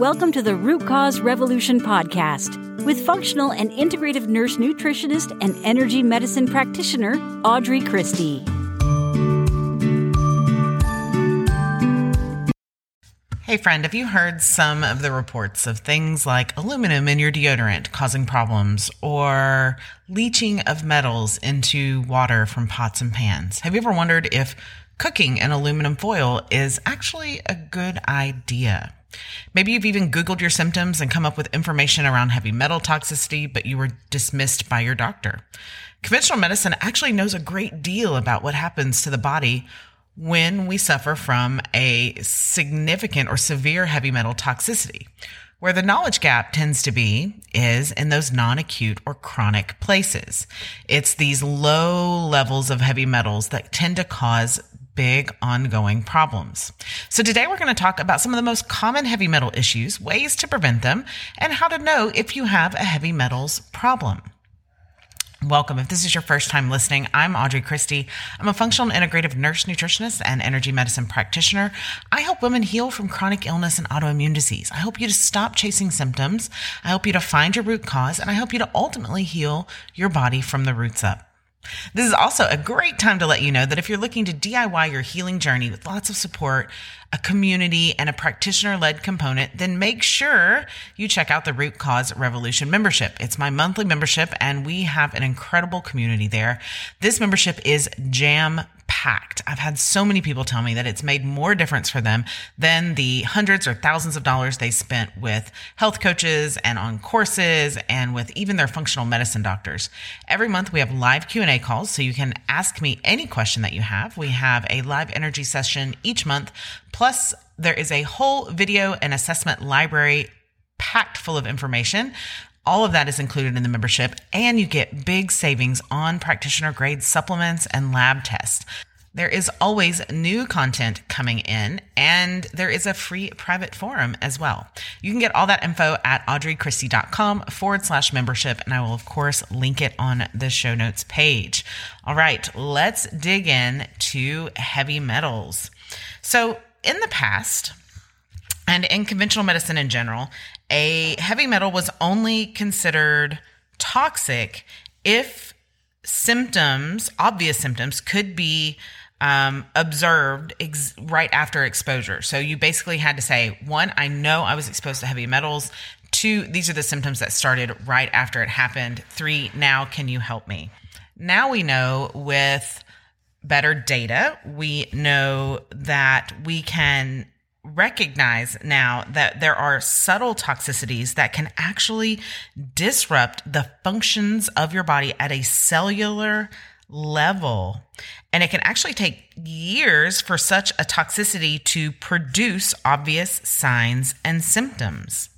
Welcome to the Root Cause Revolution podcast with functional and integrative nurse nutritionist and energy medicine practitioner Audrey Christie. Hey, friend, have you heard some of the reports of things like aluminum in your deodorant causing problems or leaching of metals into water from pots and pans? Have you ever wondered if cooking in aluminum foil is actually a good idea? Maybe you've even Googled your symptoms and come up with information around heavy metal toxicity, but you were dismissed by your doctor. Conventional medicine actually knows a great deal about what happens to the body when we suffer from a significant or severe heavy metal toxicity. Where the knowledge gap tends to be is in those non acute or chronic places. It's these low levels of heavy metals that tend to cause big ongoing problems. So today we're going to talk about some of the most common heavy metal issues, ways to prevent them, and how to know if you have a heavy metals problem. Welcome. If this is your first time listening, I'm Audrey Christie. I'm a functional integrative nurse nutritionist and energy medicine practitioner. I help women heal from chronic illness and autoimmune disease. I help you to stop chasing symptoms. I help you to find your root cause and I help you to ultimately heal your body from the roots up. This is also a great time to let you know that if you're looking to DIY your healing journey with lots of support, a community, and a practitioner led component, then make sure you check out the Root Cause Revolution membership. It's my monthly membership, and we have an incredible community there. This membership is jam packed. I've had so many people tell me that it's made more difference for them than the hundreds or thousands of dollars they spent with health coaches and on courses and with even their functional medicine doctors. Every month we have live Q&A calls so you can ask me any question that you have. We have a live energy session each month plus there is a whole video and assessment library packed full of information all of that is included in the membership, and you get big savings on practitioner grade supplements and lab tests. There is always new content coming in, and there is a free private forum as well. You can get all that info at audreychristie.com forward slash membership, and I will, of course, link it on the show notes page. All right, let's dig in to heavy metals. So, in the past, and in conventional medicine in general, a heavy metal was only considered toxic if symptoms, obvious symptoms, could be um, observed ex- right after exposure. So you basically had to say, one, I know I was exposed to heavy metals. Two, these are the symptoms that started right after it happened. Three, now can you help me? Now we know with better data, we know that we can recognize now that there are subtle toxicities that can actually disrupt the functions of your body at a cellular level. And it can actually take years for such a toxicity to produce obvious signs and symptoms.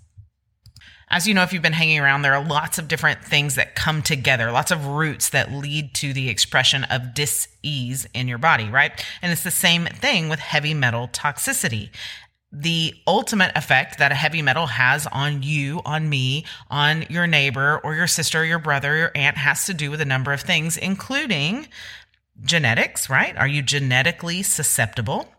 As you know, if you've been hanging around, there are lots of different things that come together, lots of roots that lead to the expression of dis-ease in your body, right? And it's the same thing with heavy metal toxicity the ultimate effect that a heavy metal has on you, on me, on your neighbor or your sister, or your brother, your aunt has to do with a number of things, including genetics, right? Are you genetically susceptible?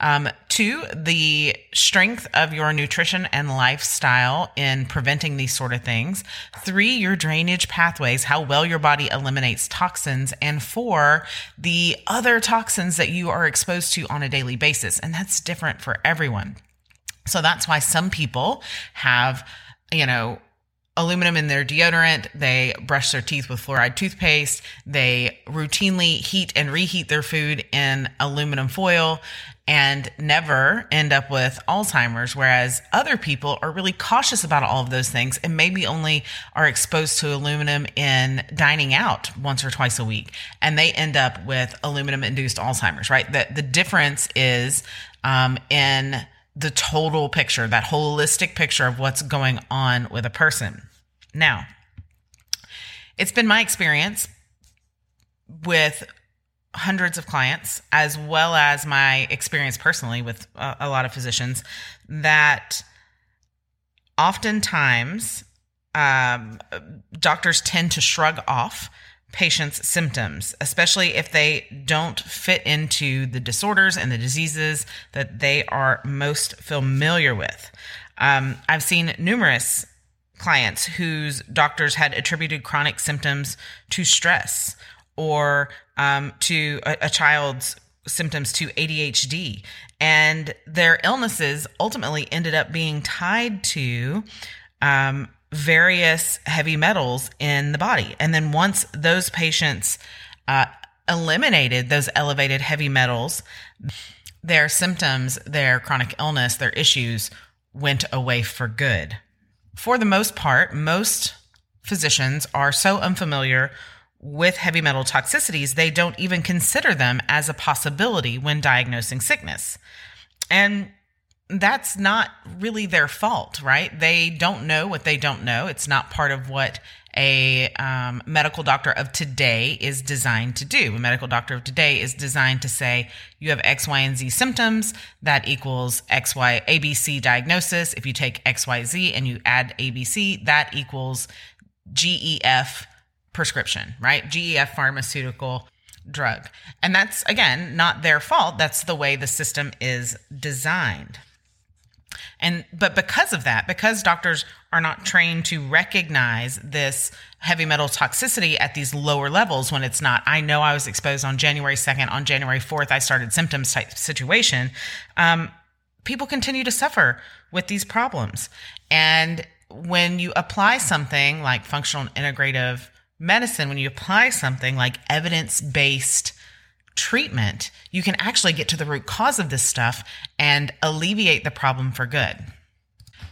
Um, two, the strength of your nutrition and lifestyle in preventing these sort of things. Three, your drainage pathways, how well your body eliminates toxins. And four, the other toxins that you are exposed to on a daily basis. And that's different for everyone. So that's why some people have, you know, aluminum in their deodorant. They brush their teeth with fluoride toothpaste. They routinely heat and reheat their food in aluminum foil and never end up with Alzheimer's. Whereas other people are really cautious about all of those things and maybe only are exposed to aluminum in dining out once or twice a week. And they end up with aluminum induced Alzheimer's, right? The, the difference is um, in the total picture, that holistic picture of what's going on with a person. Now, it's been my experience with hundreds of clients, as well as my experience personally with a, a lot of physicians, that oftentimes um, doctors tend to shrug off patients' symptoms, especially if they don't fit into the disorders and the diseases that they are most familiar with. Um, I've seen numerous clients whose doctors had attributed chronic symptoms to stress or um, to a, a child's symptoms to ADHD. And their illnesses ultimately ended up being tied to um, various heavy metals in the body. And then once those patients uh, eliminated those elevated heavy metals, their symptoms, their chronic illness, their issues went away for good. For the most part, most physicians are so unfamiliar with heavy metal toxicities, they don't even consider them as a possibility when diagnosing sickness. And that's not really their fault, right? They don't know what they don't know. It's not part of what a um, medical doctor of today is designed to do. A medical doctor of today is designed to say, you have X, Y, and Z symptoms. That equals X, Y, ABC diagnosis. If you take X, Y, Z and you add ABC, that equals GEF prescription, right? GEF pharmaceutical drug. And that's, again, not their fault. That's the way the system is designed. And but because of that, because doctors are not trained to recognize this heavy metal toxicity at these lower levels when it's not, I know I was exposed on January 2nd, on January 4th, I started symptoms type situation. Um, people continue to suffer with these problems. And when you apply something like functional and integrative medicine, when you apply something like evidence based treatment, you can actually get to the root cause of this stuff and alleviate the problem for good.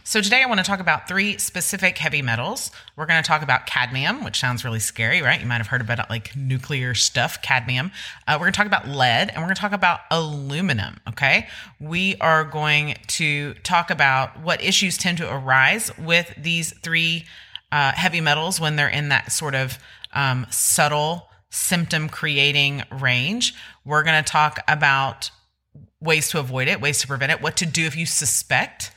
So, today I want to talk about three specific heavy metals. We're going to talk about cadmium, which sounds really scary, right? You might have heard about it like nuclear stuff, cadmium. Uh, we're going to talk about lead and we're going to talk about aluminum, okay? We are going to talk about what issues tend to arise with these three uh, heavy metals when they're in that sort of um, subtle symptom creating range. We're going to talk about ways to avoid it, ways to prevent it, what to do if you suspect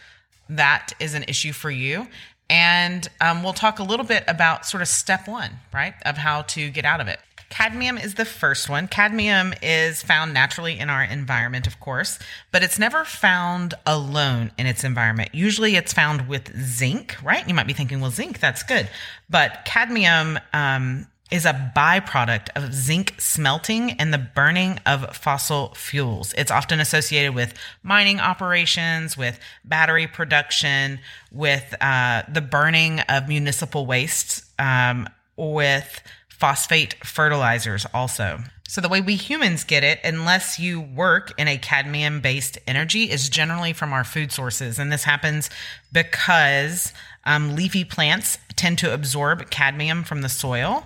that is an issue for you. And um, we'll talk a little bit about sort of step one, right, of how to get out of it. Cadmium is the first one. Cadmium is found naturally in our environment, of course, but it's never found alone in its environment. Usually it's found with zinc, right? You might be thinking, well, zinc, that's good. But cadmium um, is a byproduct of zinc smelting and the burning of fossil fuels. It's often associated with mining operations, with battery production, with uh, the burning of municipal wastes, um, with phosphate fertilizers also. So, the way we humans get it, unless you work in a cadmium based energy, is generally from our food sources. And this happens because um, leafy plants tend to absorb cadmium from the soil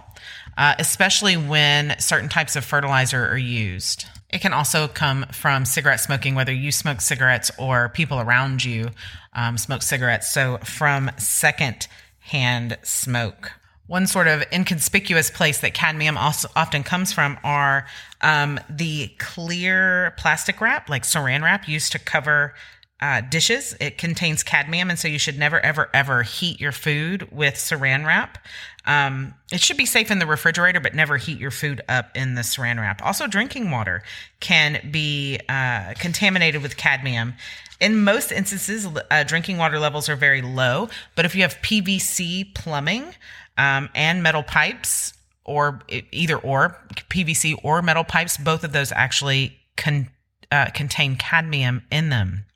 uh, especially when certain types of fertilizer are used. It can also come from cigarette smoking, whether you smoke cigarettes or people around you um, smoke cigarettes. So, from second hand smoke. One sort of inconspicuous place that cadmium also often comes from are um, the clear plastic wrap, like saran wrap, used to cover uh, dishes. It contains cadmium, and so you should never, ever, ever heat your food with saran wrap. Um, it should be safe in the refrigerator, but never heat your food up in the saran wrap. Also, drinking water can be uh, contaminated with cadmium. In most instances, uh, drinking water levels are very low, but if you have PVC plumbing um, and metal pipes, or either or PVC or metal pipes, both of those actually con- uh, contain cadmium in them.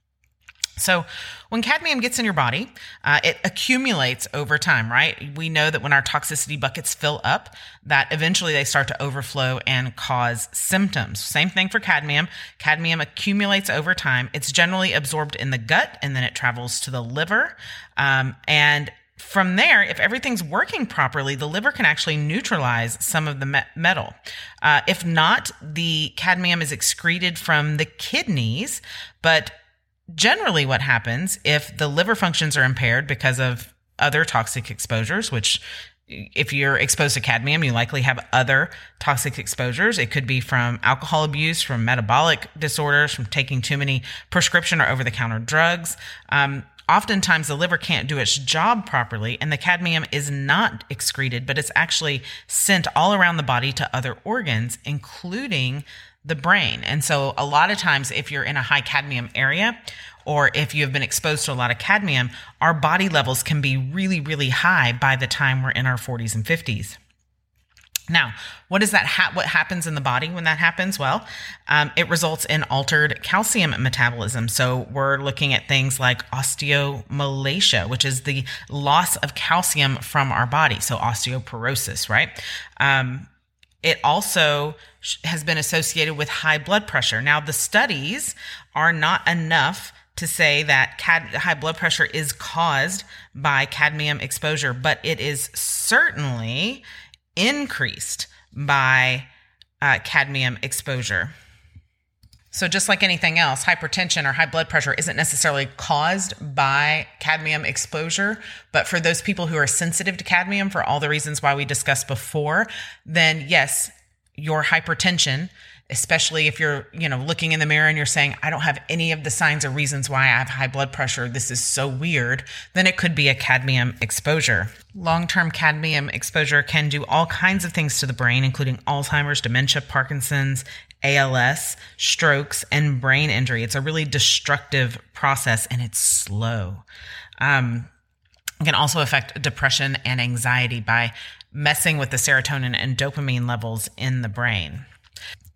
So, when cadmium gets in your body, uh, it accumulates over time, right? We know that when our toxicity buckets fill up, that eventually they start to overflow and cause symptoms. Same thing for cadmium. Cadmium accumulates over time. It's generally absorbed in the gut and then it travels to the liver. Um, and from there, if everything's working properly, the liver can actually neutralize some of the me- metal. Uh, if not, the cadmium is excreted from the kidneys, but generally what happens if the liver functions are impaired because of other toxic exposures, which if you're exposed to cadmium, you likely have other toxic exposures. It could be from alcohol abuse, from metabolic disorders, from taking too many prescription or over the counter drugs. Um, oftentimes the liver can't do its job properly and the cadmium is not excreted, but it's actually sent all around the body to other organs, including the brain. And so a lot of times if you're in a high cadmium area, or if you have been exposed to a lot of cadmium, our body levels can be really, really high by the time we're in our 40s and 50s. Now, what is that ha- what happens in the body when that happens? Well, um, it results in altered calcium metabolism. So we're looking at things like osteomalacia, which is the loss of calcium from our body. So osteoporosis, right? Um, it also has been associated with high blood pressure. Now, the studies are not enough to say that cad- high blood pressure is caused by cadmium exposure, but it is certainly increased by uh, cadmium exposure. So, just like anything else, hypertension or high blood pressure isn't necessarily caused by cadmium exposure. But for those people who are sensitive to cadmium, for all the reasons why we discussed before, then yes, your hypertension especially if you're, you know, looking in the mirror and you're saying, I don't have any of the signs or reasons why I have high blood pressure. This is so weird. Then it could be a cadmium exposure. Long term cadmium exposure can do all kinds of things to the brain, including Alzheimer's, dementia, Parkinson's, ALS, strokes, and brain injury. It's a really destructive process and it's slow. Um, it can also affect depression and anxiety by messing with the serotonin and dopamine levels in the brain.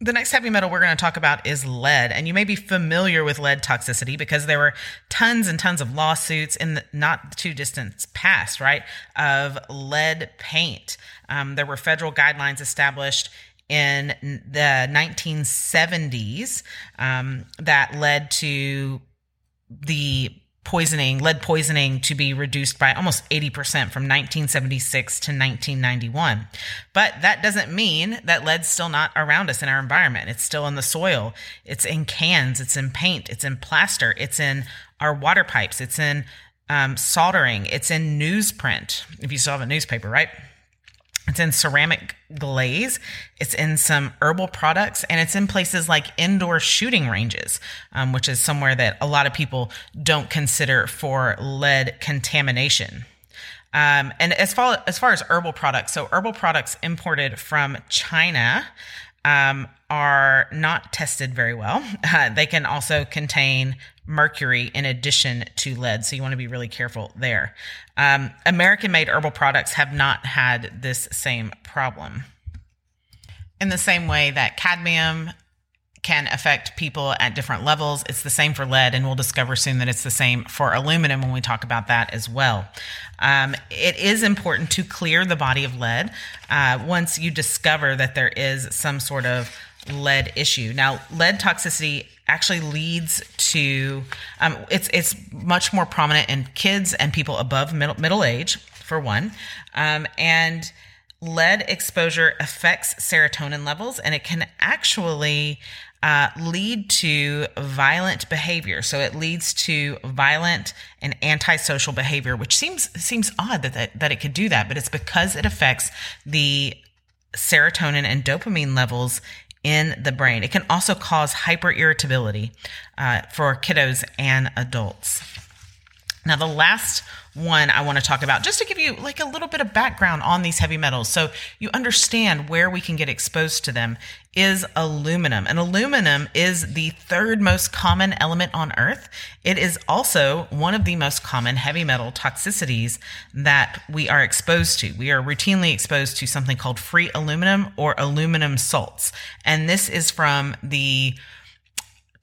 The next heavy metal we're going to talk about is lead. And you may be familiar with lead toxicity because there were tons and tons of lawsuits in the not too distant past, right, of lead paint. Um, there were federal guidelines established in the 1970s um, that led to the poisoning, lead poisoning to be reduced by almost 80% from 1976 to 1991. But that doesn't mean that lead's still not around us in our environment. It's still in the soil. It's in cans. It's in paint. It's in plaster. It's in our water pipes. It's in um, soldering. It's in newsprint. If you still have a newspaper, right? It's in ceramic glaze. It's in some herbal products, and it's in places like indoor shooting ranges, um, which is somewhere that a lot of people don't consider for lead contamination. Um, and as far as far as herbal products, so herbal products imported from China um, are not tested very well. Uh, they can also contain mercury in addition to lead. So you want to be really careful there. Um, American made herbal products have not had this same problem. In the same way that cadmium can affect people at different levels. It's the same for lead, and we'll discover soon that it's the same for aluminum when we talk about that as well. Um, it is important to clear the body of lead uh, once you discover that there is some sort of lead issue. Now, lead toxicity actually leads to um, it's it's much more prominent in kids and people above middle middle age for one, um, and lead exposure affects serotonin levels, and it can actually uh, lead to violent behavior. So it leads to violent and antisocial behavior, which seems seems odd that, that that it could do that, but it's because it affects the serotonin and dopamine levels in the brain. It can also cause hyperirritability uh, for kiddos and adults. Now, the last one I want to talk about, just to give you like a little bit of background on these heavy metals so you understand where we can get exposed to them, is aluminum. And aluminum is the third most common element on Earth. It is also one of the most common heavy metal toxicities that we are exposed to. We are routinely exposed to something called free aluminum or aluminum salts. And this is from the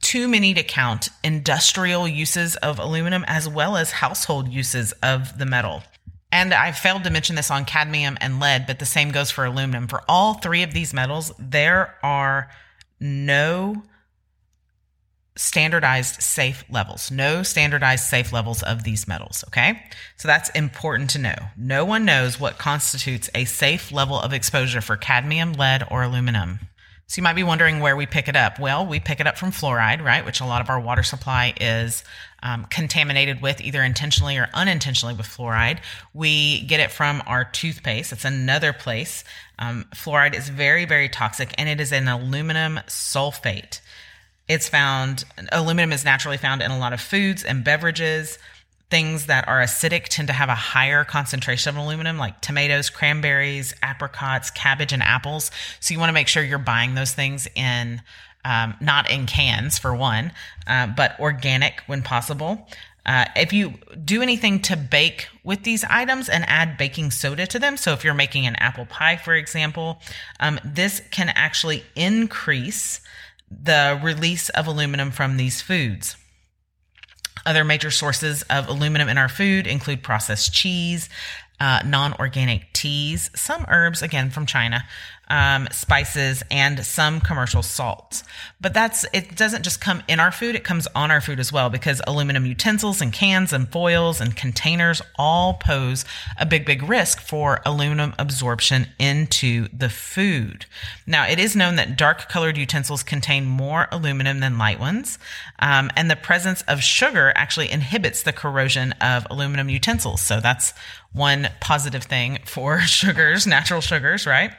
too many to count industrial uses of aluminum as well as household uses of the metal. And I failed to mention this on cadmium and lead, but the same goes for aluminum. For all three of these metals, there are no standardized safe levels, no standardized safe levels of these metals. Okay. So that's important to know. No one knows what constitutes a safe level of exposure for cadmium, lead, or aluminum. So you might be wondering where we pick it up. Well, we pick it up from fluoride, right? Which a lot of our water supply is um, contaminated with, either intentionally or unintentionally with fluoride. We get it from our toothpaste. It's another place. Um, fluoride is very, very toxic, and it is an aluminum sulfate. It's found, aluminum is naturally found in a lot of foods and beverages. Things that are acidic tend to have a higher concentration of aluminum, like tomatoes, cranberries, apricots, cabbage, and apples. So you want to make sure you're buying those things in um, not in cans for one, uh, but organic when possible. Uh, if you do anything to bake with these items and add baking soda to them, so if you're making an apple pie, for example, um, this can actually increase the release of aluminum from these foods. Other major sources of aluminum in our food include processed cheese, uh, non organic teas, some herbs, again from China, um, spices, and some commercial salts. But that's it doesn't just come in our food, it comes on our food as well because aluminum utensils and cans and foils and containers all pose a big, big risk for aluminum absorption into the food. Now, it is known that dark colored utensils contain more aluminum than light ones, um, and the presence of sugar actually inhibits the corrosion of aluminum utensils. So that's one positive thing for sugars, natural sugars, right?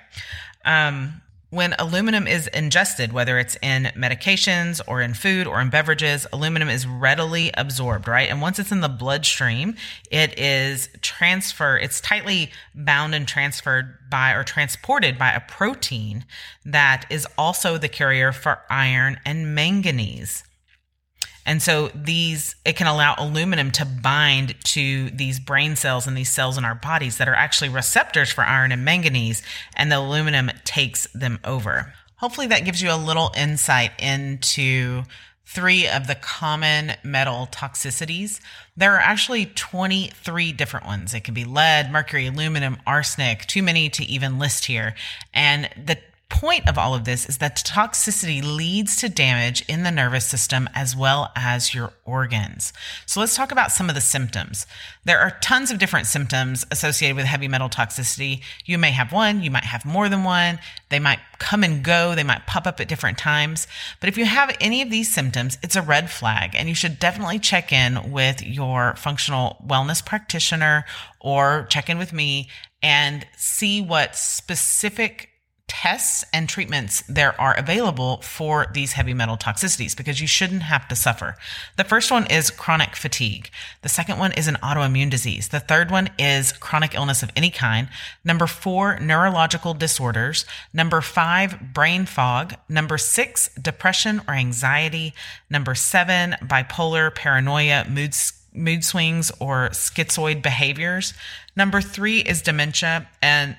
Um, when aluminum is ingested, whether it's in medications or in food or in beverages, aluminum is readily absorbed, right? And once it's in the bloodstream, it is transfer, it's tightly bound and transferred by or transported by a protein that is also the carrier for iron and manganese. And so these, it can allow aluminum to bind to these brain cells and these cells in our bodies that are actually receptors for iron and manganese, and the aluminum takes them over. Hopefully that gives you a little insight into three of the common metal toxicities. There are actually 23 different ones. It can be lead, mercury, aluminum, arsenic, too many to even list here. And the point of all of this is that toxicity leads to damage in the nervous system as well as your organs. So let's talk about some of the symptoms. There are tons of different symptoms associated with heavy metal toxicity. You may have one, you might have more than one. They might come and go, they might pop up at different times. But if you have any of these symptoms, it's a red flag and you should definitely check in with your functional wellness practitioner or check in with me and see what specific tests and treatments there are available for these heavy metal toxicities because you shouldn't have to suffer. The first one is chronic fatigue. The second one is an autoimmune disease. The third one is chronic illness of any kind. Number four, neurological disorders. Number five, brain fog. Number six, depression or anxiety. Number seven, bipolar, paranoia, mood mood swings or schizoid behaviors. Number three is dementia. And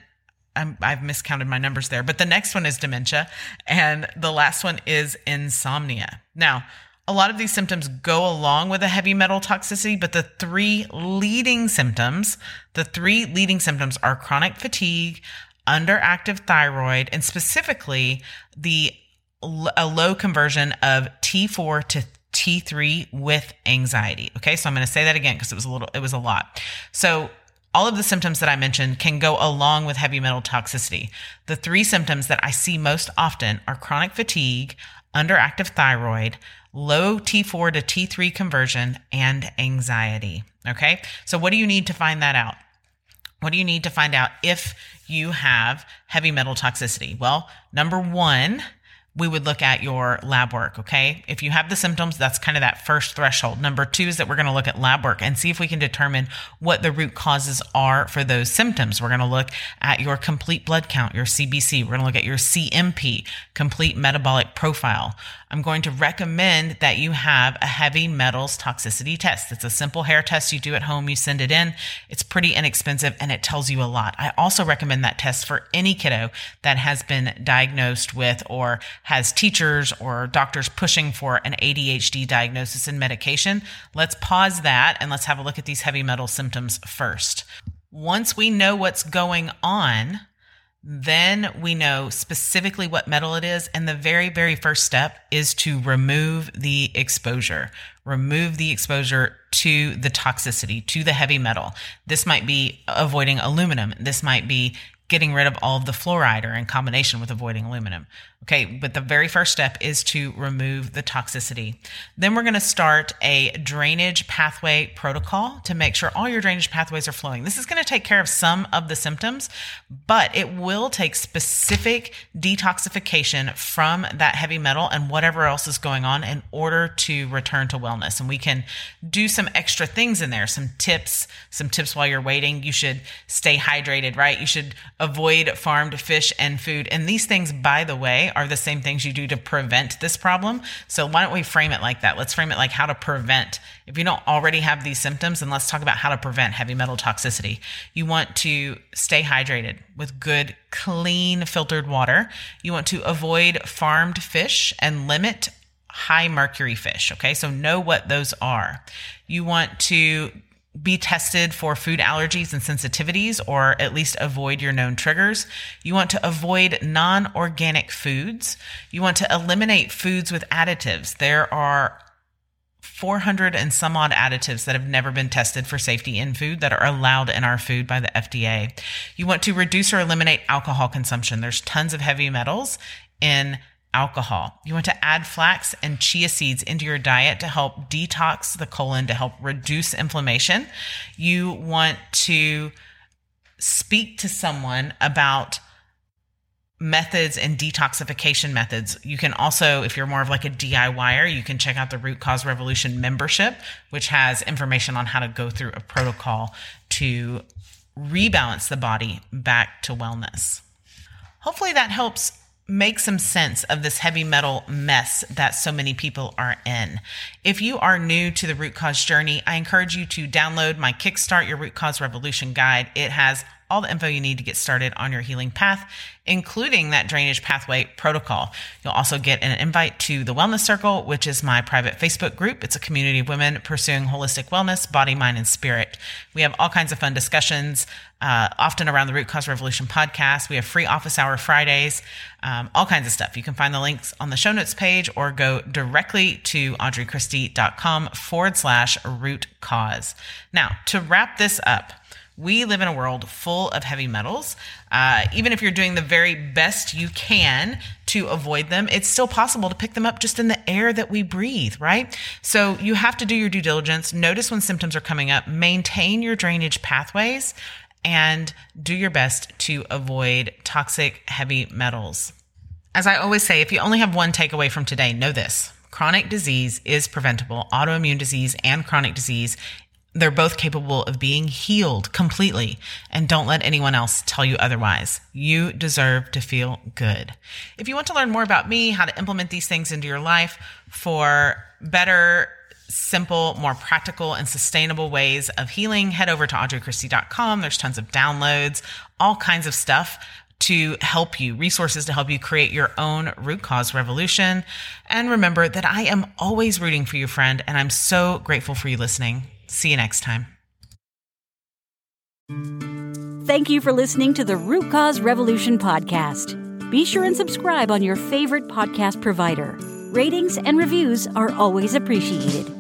i have miscounted my numbers there, but the next one is dementia, and the last one is insomnia. Now, a lot of these symptoms go along with a heavy metal toxicity, but the three leading symptoms, the three leading symptoms are chronic fatigue, underactive thyroid, and specifically the a low conversion of T4 to T3 with anxiety. Okay, so I'm going to say that again because it was a little, it was a lot. So all of the symptoms that I mentioned can go along with heavy metal toxicity. The three symptoms that I see most often are chronic fatigue, underactive thyroid, low T4 to T3 conversion, and anxiety. Okay. So, what do you need to find that out? What do you need to find out if you have heavy metal toxicity? Well, number one, we would look at your lab work. Okay. If you have the symptoms, that's kind of that first threshold. Number two is that we're going to look at lab work and see if we can determine what the root causes are for those symptoms. We're going to look at your complete blood count, your CBC. We're going to look at your CMP, complete metabolic profile. I'm going to recommend that you have a heavy metals toxicity test. It's a simple hair test you do at home. You send it in. It's pretty inexpensive and it tells you a lot. I also recommend that test for any kiddo that has been diagnosed with or has teachers or doctors pushing for an ADHD diagnosis and medication. Let's pause that and let's have a look at these heavy metal symptoms first. Once we know what's going on, then we know specifically what metal it is. And the very, very first step is to remove the exposure, remove the exposure to the toxicity, to the heavy metal. This might be avoiding aluminum. This might be getting rid of all of the fluoride or in combination with avoiding aluminum. Okay, but the very first step is to remove the toxicity. Then we're going to start a drainage pathway protocol to make sure all your drainage pathways are flowing. This is going to take care of some of the symptoms, but it will take specific detoxification from that heavy metal and whatever else is going on in order to return to wellness. And we can do some extra things in there, some tips, some tips while you're waiting. You should stay hydrated, right? You should avoid farmed fish and food. And these things, by the way, are the same things you do to prevent this problem. So why don't we frame it like that? Let's frame it like how to prevent. If you don't already have these symptoms, then let's talk about how to prevent heavy metal toxicity. You want to stay hydrated with good, clean, filtered water. You want to avoid farmed fish and limit high mercury fish. Okay. So know what those are. You want to be tested for food allergies and sensitivities, or at least avoid your known triggers. You want to avoid non organic foods. You want to eliminate foods with additives. There are 400 and some odd additives that have never been tested for safety in food that are allowed in our food by the FDA. You want to reduce or eliminate alcohol consumption. There's tons of heavy metals in alcohol. You want to add flax and chia seeds into your diet to help detox the colon, to help reduce inflammation. You want to speak to someone about methods and detoxification methods. You can also, if you're more of like a DIYer, you can check out the Root Cause Revolution membership, which has information on how to go through a protocol to rebalance the body back to wellness. Hopefully that helps make some sense of this heavy metal mess that so many people are in. If you are new to the root cause journey, I encourage you to download my Kickstart Your Root Cause Revolution guide. It has all the info you need to get started on your healing path, including that drainage pathway protocol. You'll also get an invite to the Wellness Circle, which is my private Facebook group. It's a community of women pursuing holistic wellness, body, mind, and spirit. We have all kinds of fun discussions, uh, often around the Root Cause Revolution podcast. We have free office hour Fridays, um, all kinds of stuff. You can find the links on the show notes page or go directly to audreychristie.com forward slash root cause. Now, to wrap this up, we live in a world full of heavy metals. Uh, even if you're doing the very best you can to avoid them, it's still possible to pick them up just in the air that we breathe, right? So you have to do your due diligence. Notice when symptoms are coming up, maintain your drainage pathways, and do your best to avoid toxic heavy metals. As I always say, if you only have one takeaway from today, know this. Chronic disease is preventable. Autoimmune disease and chronic disease they're both capable of being healed completely. And don't let anyone else tell you otherwise. You deserve to feel good. If you want to learn more about me, how to implement these things into your life for better, simple, more practical, and sustainable ways of healing, head over to audreychristie.com. There's tons of downloads, all kinds of stuff to help you, resources to help you create your own root cause revolution. And remember that I am always rooting for you, friend, and I'm so grateful for you listening. See you next time. Thank you for listening to the Root Cause Revolution podcast. Be sure and subscribe on your favorite podcast provider. Ratings and reviews are always appreciated.